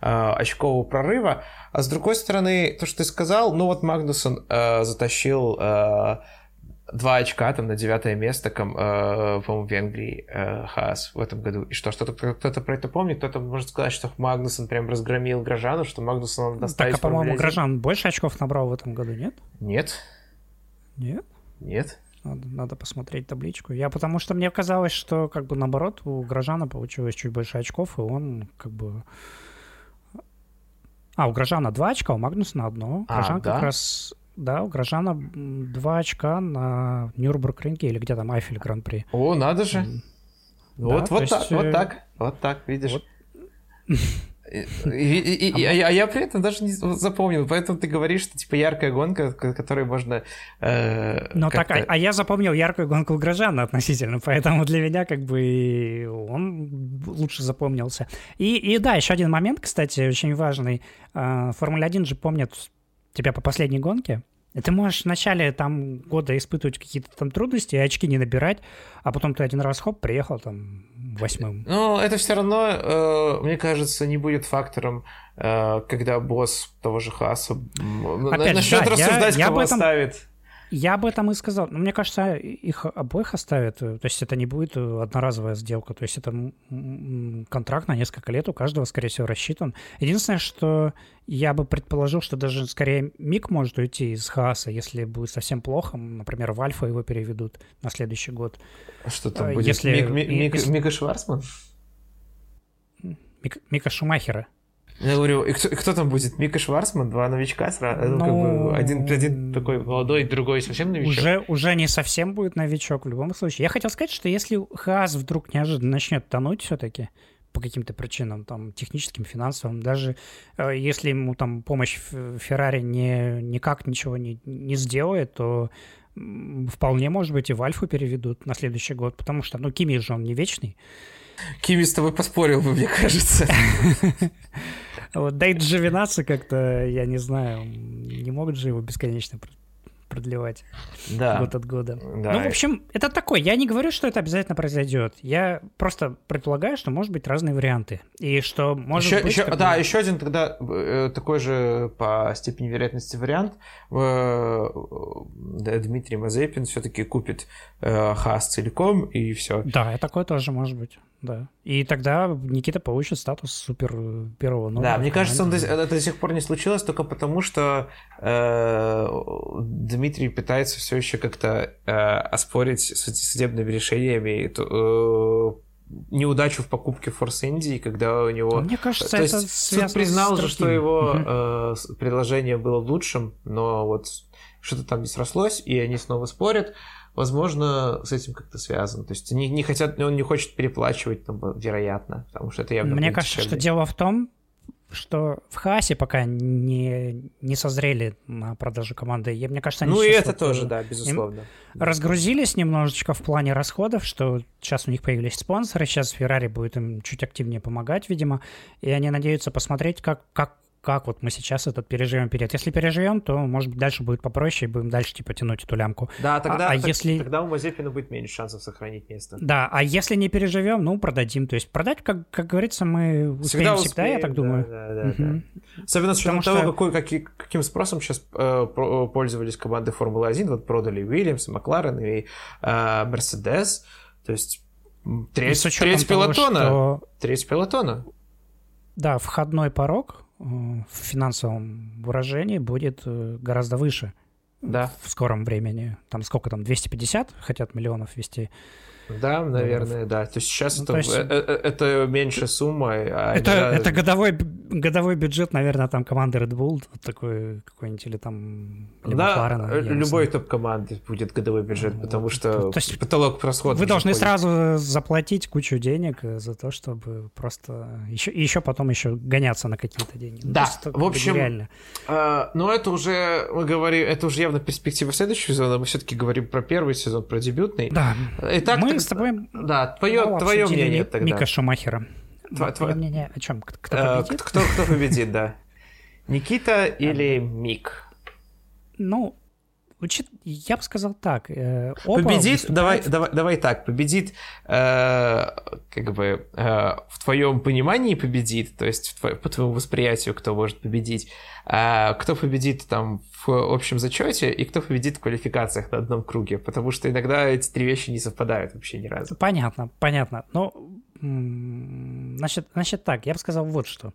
э, очкового прорыва. А с другой стороны, то, что ты сказал, ну вот Магнусон э, затащил... Э, два очка там на девятое место, э, по-моему, в Венгрии э, Хаас в этом году. И что, что кто-то про это помнит? Кто-то может сказать, что Магнусон прям разгромил Грожану, что Магнусон надо Так, а по-моему, Грожан больше очков набрал в этом году, нет? Нет. Нет? Нет. Надо, надо посмотреть табличку. Я потому что мне казалось, что как бы наоборот у Грожана получилось чуть больше очков, и он как бы... А, у Грожана два очка, у Магнусона одно. А, Грожан да? как раз да, у Грожана два очка на Нюрнбург-ринге или где там Айфель Гран-при. О, надо же. Вот, да, вот, так, есть... вот так, вот так, видишь. Вот. И, и, и, а, а я при этом даже не запомнил, поэтому ты говоришь, что типа яркая гонка, которой можно. Э, ну так, а, а я запомнил яркую гонку Грожана относительно, поэтому для меня как бы он лучше запомнился. И, и да, еще один момент, кстати, очень важный. Э, Формула 1 же помнит тебя по последней гонке, и ты можешь в начале там года испытывать какие-то там трудности, очки не набирать, а потом ты один раз хоп, приехал там восьмым. Ну, это все равно, э, мне кажется, не будет фактором, э, когда босс того же Хаса Опять начнет да, рассуждать, я, кого я этом... оставит. Я об этом и сказал. Но мне кажется, их обоих оставят. То есть это не будет одноразовая сделка. То есть это контракт на несколько лет. У каждого, скорее всего, рассчитан. Единственное, что я бы предположил, что даже скорее Мик может уйти из Хааса, если будет совсем плохо. Например, в Альфа его переведут на следующий год. А что там э, будет? Если... Мик, Мик, Мик, Мика Шварцман? Мик, Мика Шумахера. Я говорю, и кто, и кто там будет? Мика Шварцман, два новичка сразу, ну, как бы ну, один, один такой молодой, другой совсем новичок. Уже, уже не совсем будет новичок в любом случае. Я хотел сказать, что если Хаас вдруг неожиданно начнет тонуть все-таки, по каким-то причинам, там, техническим, финансовым, даже э, если ему там помощь Феррари не, никак ничего не, не сделает, то вполне, может быть, и в Альфу переведут на следующий год, потому что, ну, Кими же он не вечный. Кими с тобой поспорил бы, мне кажется. Вот Джовинаци как-то, я не знаю, не могут же его бесконечно продлевать да. год от года. Да. Ну, в общем, это такой. Я не говорю, что это обязательно произойдет. Я просто предполагаю, что может быть разные варианты. И что может еще, быть... Еще, как да, еще один тогда э, такой же по степени вероятности вариант. Э, Дмитрий Мазепин все-таки купит э, Хас целиком, и все. Да, и такое тоже может быть да. И тогда Никита получит статус супер первого номера. Да, мне кажется, он до, это до сих пор не случилось только потому, что э, Дмитрий пытается все еще как-то э, оспорить судебными решениями э, неудачу в покупке Force Indy, когда у него... Мне кажется, То это есть суд признал же, что его э, предложение было лучшим, но вот что-то там не срослось, и они снова спорят возможно, с этим как-то связано. То есть они не хотят, он не хочет переплачивать, там, вероятно, потому что это явно Мне кажется, дешевле. что дело в том, что в Хасе пока не, не созрели на продажу команды. И мне кажется, они ну и это вот тоже, да, безусловно. Разгрузились немножечко в плане расходов, что сейчас у них появились спонсоры, сейчас Ferrari будет им чуть активнее помогать, видимо, и они надеются посмотреть, как, как как вот мы сейчас этот переживем период. Если переживем, то, может быть, дальше будет попроще, и будем дальше, типа, тянуть эту лямку. Да, тогда, а, а так, если... тогда у Мазепина будет меньше шансов сохранить место. Да, а если не переживем, ну, продадим. То есть продать, как, как говорится, мы успеем всегда, всегда успеем, я так думаю. Да, да, угу. да. Особенно с учетом что... того, какой, какие, каким спросом сейчас э, пользовались команды Формулы-1. Вот продали Уильямс, Макларен и э, Мерседес. То есть треть, треть пилотона. Того, что... Треть пилотона. Да, входной порог в финансовом выражении будет э, гораздо выше. Да. В скором времени. Там сколько там, 250 хотят миллионов ввести да, наверное, да. То есть сейчас ну, это, есть... Э, э, это меньше сумма. А это, да... это годовой, годовой бюджет, наверное, там команды Red Bull такой какой-нибудь или там... Или да, Макларена, любой топ-команды будет годовой бюджет, потому что то есть потолок расходов... Вы должны сразу заплатить кучу денег за то, чтобы просто... Еще, и еще потом еще гоняться на какие-то деньги. Ну, да, в общем... Реально. Э, ну, это уже, мы говорим, это уже явно перспектива следующего сезона. Мы все-таки говорим про первый сезон, про дебютный. Да. Итак, мы мы с тобой... Да, твое, ну, твое мнение тогда. Мика Шумахера. Тво, твое мнение о чем? Кто э, победит? Кто, кто победит, да. Никита или Мик? Ну, я бы сказал так. Э, оба победит, выступают... давай, давай, давай так, победит, э, как бы э, в твоем понимании победит, то есть твой, по твоему восприятию, кто может победить, э, кто победит там в общем зачете и кто победит в квалификациях на одном круге, потому что иногда эти три вещи не совпадают вообще ни разу. Понятно, понятно. Ну, значит, значит так, я бы сказал вот что. Э,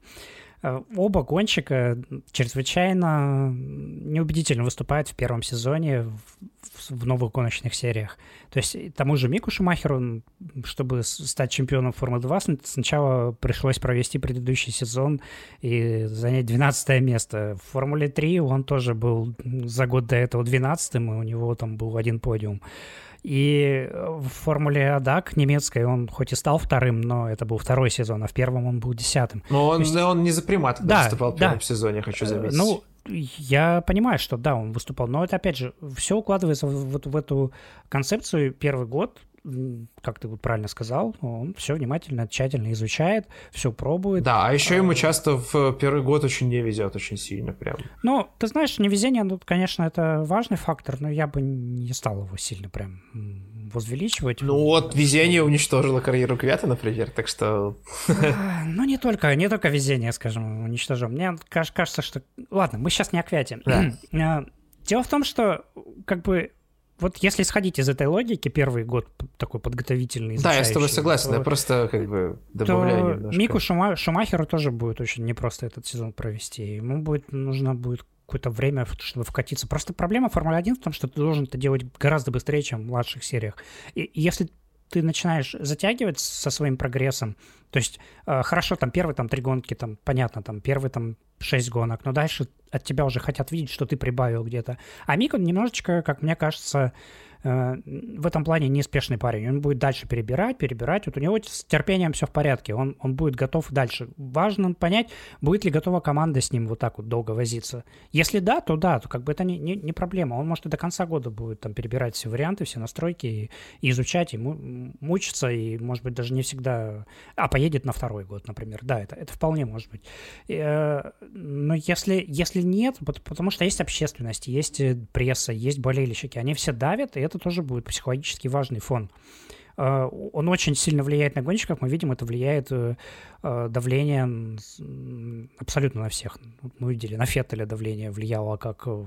оба гонщика чрезвычайно неубедительно выступают в первом сезоне в, в новых гоночных сериях. То есть тому же Мику Шумахеру, чтобы стать чемпионом Формулы-2, сначала пришлось провести предыдущий сезон и занять 12 место. В Формуле 3 он тоже был за год до этого 12 и у него там был один подиум. И в формуле Адак немецкой он хоть и стал вторым, но это был второй сезон, а в первом он был десятым. Но он, есть... он не за примат да, выступал в первом да. сезоне, хочу э, заметить. Ну, я понимаю, что да, он выступал, но это опять же все укладывается вот в эту концепцию. Первый год как ты вот правильно сказал, он все внимательно, тщательно изучает, все пробует. Да, а еще ему а, часто в первый год очень не везет, очень сильно прям. Ну, ты знаешь, невезение, ну, конечно, это важный фактор, но я бы не стал его сильно прям возвеличивать. Ну вот, везение уничтожило карьеру Квята, например, так что... Ну, не только, не только везение, скажем, уничтожим. Мне кажется, что... Ладно, мы сейчас не о Квяте. А, дело в том, что как бы вот если сходить из этой логики, первый год такой подготовительный, Да, я с тобой согласен, то, я просто как бы добавляю немножко. Мику Шума, Шумахеру тоже будет очень непросто этот сезон провести. Ему будет, нужно будет какое-то время, чтобы вкатиться. Просто проблема Формулы 1 в том, что ты должен это делать гораздо быстрее, чем в младших сериях. И если ты начинаешь затягивать со своим прогрессом, то есть э, хорошо, там первые там три гонки, там понятно, там первые там шесть гонок, но дальше от тебя уже хотят видеть, что ты прибавил где-то. А Мик, он немножечко, как мне кажется, в этом плане неспешный парень. Он будет дальше перебирать, перебирать. Вот у него с терпением все в порядке. Он, он будет готов дальше. Важно понять, будет ли готова команда с ним вот так вот долго возиться. Если да, то да, то как бы это не, не, не проблема. Он может и до конца года будет там перебирать все варианты, все настройки и, и изучать, и мучиться, и может быть даже не всегда... А поедет на второй год, например. Да, это, это вполне может быть. Э, но если, если нет, потому что есть общественность, есть э, пресса, есть болельщики, они все давят, и это тоже будет психологически важный фон. А, он очень сильно влияет на гонщиков, мы видим, это влияет э, э, давление абсолютно на всех. Мы видели, на Феттеля давление влияло, как э,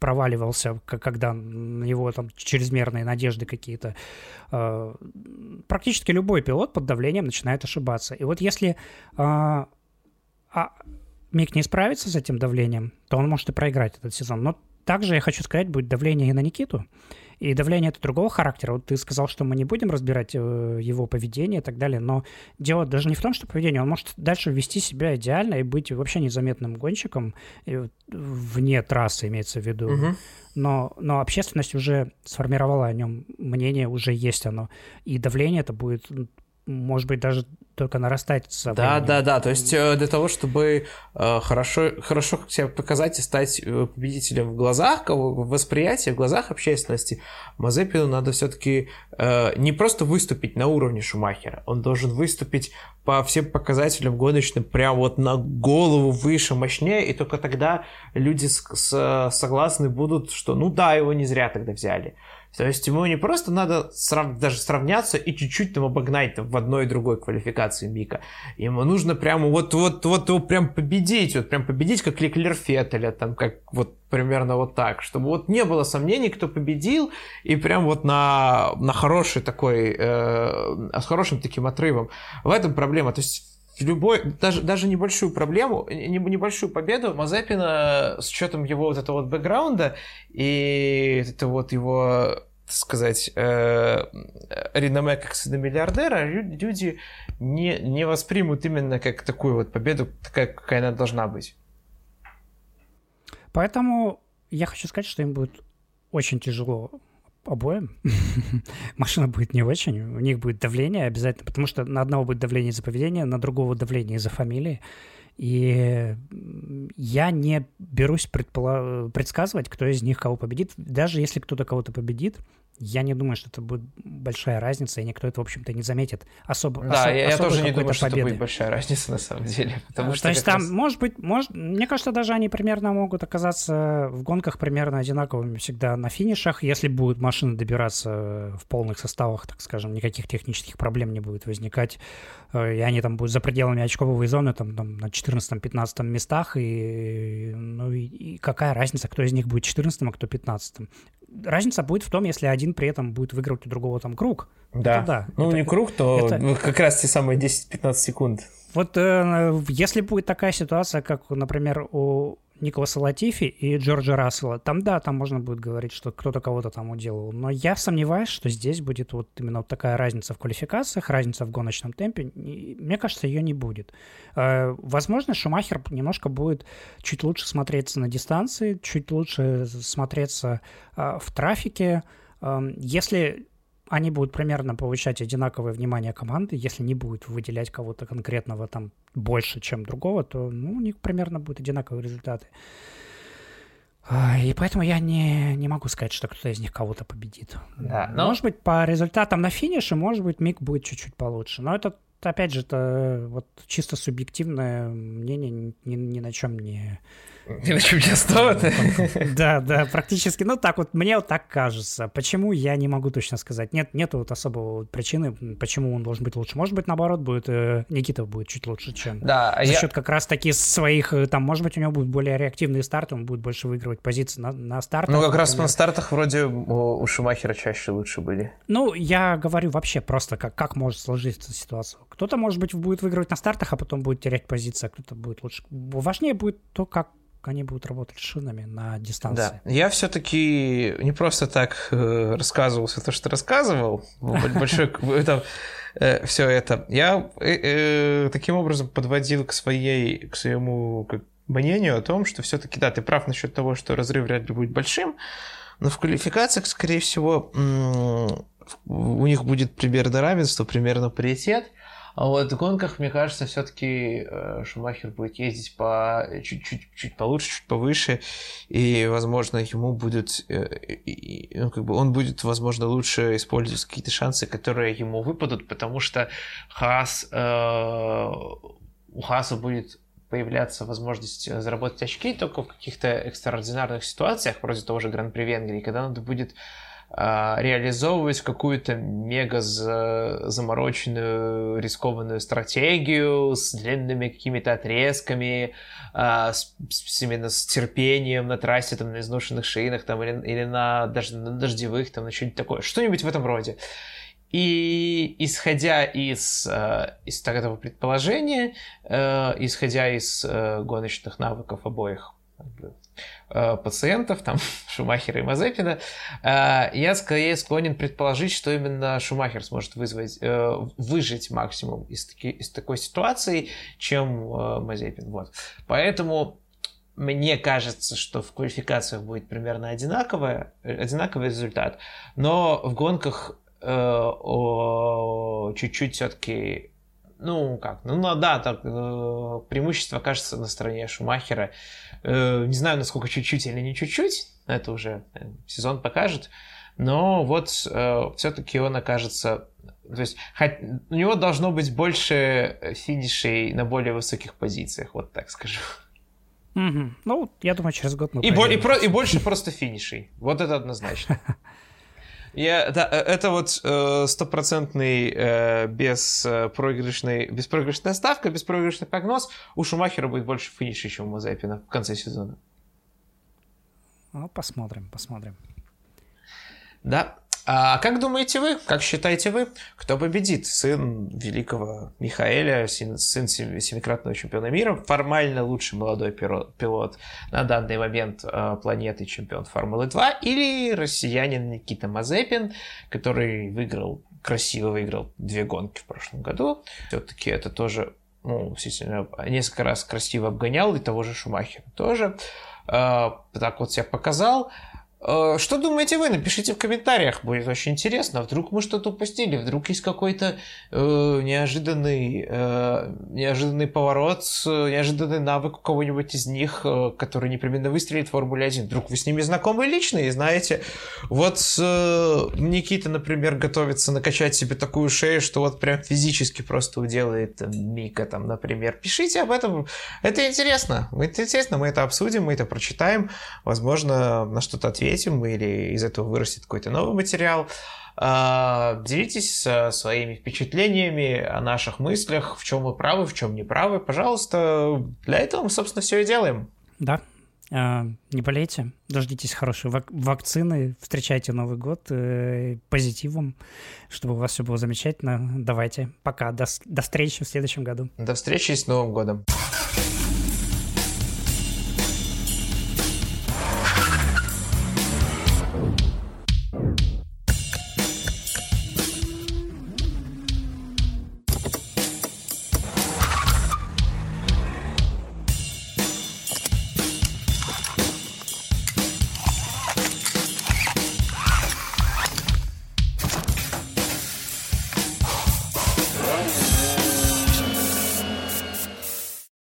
проваливался, когда на него там чрезмерные надежды какие-то. А, практически любой пилот под давлением начинает ошибаться. И вот если а, Мик не справится с этим давлением, то он может и проиграть этот сезон. Но также я хочу сказать, будет давление и на Никиту. И давление это другого характера. Вот ты сказал, что мы не будем разбирать э, его поведение и так далее, но дело даже не в том, что поведение. Он может дальше вести себя идеально и быть вообще незаметным гонщиком вне трассы, имеется в виду. Угу. Но, но общественность уже сформировала о нем мнение, уже есть оно. И давление это будет может быть, даже только нарастать со Да, временем. да, да. То есть э, для того, чтобы э, хорошо, хорошо себя показать и стать э, победителем в глазах, в восприятии, в глазах общественности, Мазепину надо все-таки не просто выступить на уровне Шумахера, он должен выступить по всем показателям гоночным прям вот на голову выше, мощнее, и только тогда люди согласны будут, что ну да, его не зря тогда взяли. То есть ему не просто надо срав... даже сравняться и чуть-чуть там обогнать там, в одной и другой квалификации Мика. Ему нужно прямо вот, вот, вот его прям победить, вот прям победить, как Леклер Феттеля, там, как вот примерно вот так, чтобы вот не было сомнений, кто победил, и прям вот на, на хороший такой, э, с хорошим таким отрывом. В этом проблема. То есть любой, даже, даже небольшую проблему, небольшую победу Мазепина с учетом его вот этого вот бэкграунда и это вот его, сказать, э, реноме как миллиардера, люди не, не воспримут именно как такую вот победу, такая, какая она должна быть. Поэтому я хочу сказать, что им будет очень тяжело обоим. Машина будет не очень, у них будет давление обязательно, потому что на одного будет давление из-за поведения, на другого давление из-за фамилии. И я не берусь предпола- предсказывать, кто из них кого победит. Даже если кто-то кого-то победит, я не думаю, что это будет большая разница, и никто это, в общем-то, не заметит. Особо, да, осо- я, я тоже не думаю, что это будет большая разница на самом деле. Потому а, что То есть там, раз... может быть, может, мне кажется, даже они примерно могут оказаться в гонках примерно одинаковыми всегда на финишах. Если будет машина добираться в полных составах, так скажем, никаких технических проблем не будет возникать, э, и они там будут за пределами очковой зоны, там, там на 14-15 местах, и, ну, и, и какая разница, кто из них будет 14 а кто 15 разница будет в том, если один при этом будет выигрывать у другого там круг. Да. Это, да ну, это, не круг, то это... как раз те самые 10-15 секунд. Вот э, если будет такая ситуация, как, например, у Николаса Латифи и Джорджа Рассела, там, да, там можно будет говорить, что кто-то кого-то там уделал. Но я сомневаюсь, что здесь будет вот именно вот такая разница в квалификациях, разница в гоночном темпе. И, мне кажется, ее не будет. Э, возможно, Шумахер немножко будет чуть лучше смотреться на дистанции, чуть лучше смотреться э, в трафике. Э, если они будут примерно повышать одинаковое внимание команды. Если не будет выделять кого-то конкретного там больше, чем другого, то ну, у них примерно будут одинаковые результаты. И поэтому я не, не могу сказать, что кто-то из них кого-то победит. Да, но... Может быть, по результатам на финише, может быть, Мик будет чуть-чуть получше. Но это, опять же, это вот чисто субъективное мнение, ни, ни на чем не, ни на чем не основаны. Да, да, практически. Ну, так вот, мне вот так кажется. Почему, я не могу точно сказать. Нет, нету вот особого причины, почему он должен быть лучше. Может быть, наоборот, будет э, Никита будет чуть лучше, чем да, за счет как раз-таки своих, э, там, может быть, у него будут более реактивные старты, он будет больше выигрывать позиции на, на стартах. Ну, как раз на стартах вроде у Шумахера чаще лучше были. Ну, я говорю вообще просто, как, как может сложиться ситуация. Кто-то, может быть, будет выигрывать на стартах, а потом будет терять позиции, а кто-то будет лучше. Важнее будет то, как они будут работать шинами на дистанции. Да, я все-таки не просто так э, рассказывал все то, что рассказывал, большой это э, все это. Я э, таким образом подводил к своей, к своему мнению о том, что все-таки да, ты прав насчет того, что разрыв вряд ли будет большим, но в квалификациях, скорее всего, у них будет примерно равенство, примерно паритет. А вот в гонках, мне кажется, все-таки э, Шумахер будет ездить по чуть-чуть чуть получше, чуть повыше, и, возможно, ему будет, э, ну, как бы он будет, возможно, лучше использовать какие-то шансы, которые ему выпадут, потому что Хас, э, у Хаса будет появляться возможность заработать очки только в каких-то экстраординарных ситуациях, вроде того же Гран-при Венгрии, когда надо будет реализовывать какую-то мега замороченную, рискованную стратегию с длинными какими-то отрезками, а, с, именно с терпением на трассе, там, на изношенных шинах, там, или, или на, даже на дождевых, там, на что-нибудь такое, что-нибудь в этом роде. И исходя из, э, из этого предположения, э, исходя из э, гоночных навыков обоих пациентов, там, Шумахера и Мазепина, э, я скорее склонен предположить, что именно Шумахер сможет вызвать, э, выжить максимум из, таки, из такой ситуации, чем Мазепин. Вот. Поэтому мне кажется, что в квалификациях будет примерно одинаковое, одинаковый результат, но в гонках чуть-чуть все-таки ну, как, ну, ну да, так, э, преимущество кажется на стороне Шумахера. Э, не знаю, насколько чуть-чуть или не чуть-чуть, это уже э, сезон покажет, но вот э, все-таки он окажется... То есть у него должно быть больше финишей на более высоких позициях, вот так скажу. Угу. Ну, я думаю, через год мы и, бо- и, про- и больше просто финишей. Вот это однозначно. Я, да, э, это вот э, стопроцентный э, беспроигрышный, беспроигрышная ставка, беспроигрышный прогноз. У Шумахера будет больше финишей, чем у Мазепина в конце сезона. Ну, посмотрим, посмотрим. Да. А как думаете вы, как считаете вы, кто победит? Сын великого Михаэля, сын, семикратного чемпиона мира, формально лучший молодой пилот на данный момент э, планеты, чемпион Формулы 2, или россиянин Никита Мазепин, который выиграл, красиво выиграл две гонки в прошлом году. Все-таки это тоже, ну, несколько раз красиво обгонял, и того же Шумахера тоже. Э, так вот себя показал. Э, что думаете вы? Напишите в комментариях, будет очень интересно. Вдруг мы что-то упустили, вдруг есть какой-то э, неожиданный, э, неожиданный поворот, неожиданный навык у кого-нибудь из них, э, который непременно выстрелит в Формуле 1. Вдруг вы с ними знакомы лично и знаете, вот э, Никита, например, готовится накачать себе такую шею, что вот прям физически просто уделает Мика, там, например. Пишите об этом, это интересно, это интересно, мы это обсудим, мы это прочитаем, возможно, на что-то ответим ответим или из этого вырастет какой-то новый материал. А, делитесь своими впечатлениями о наших мыслях, в чем вы правы, в чем не правы. Пожалуйста, для этого мы, собственно, все и делаем. Да, а, не болейте, дождитесь хорошей вак- вакцины, встречайте Новый год э, позитивом, чтобы у вас все было замечательно. Давайте, пока, до, до встречи в следующем году. До встречи с Новым годом.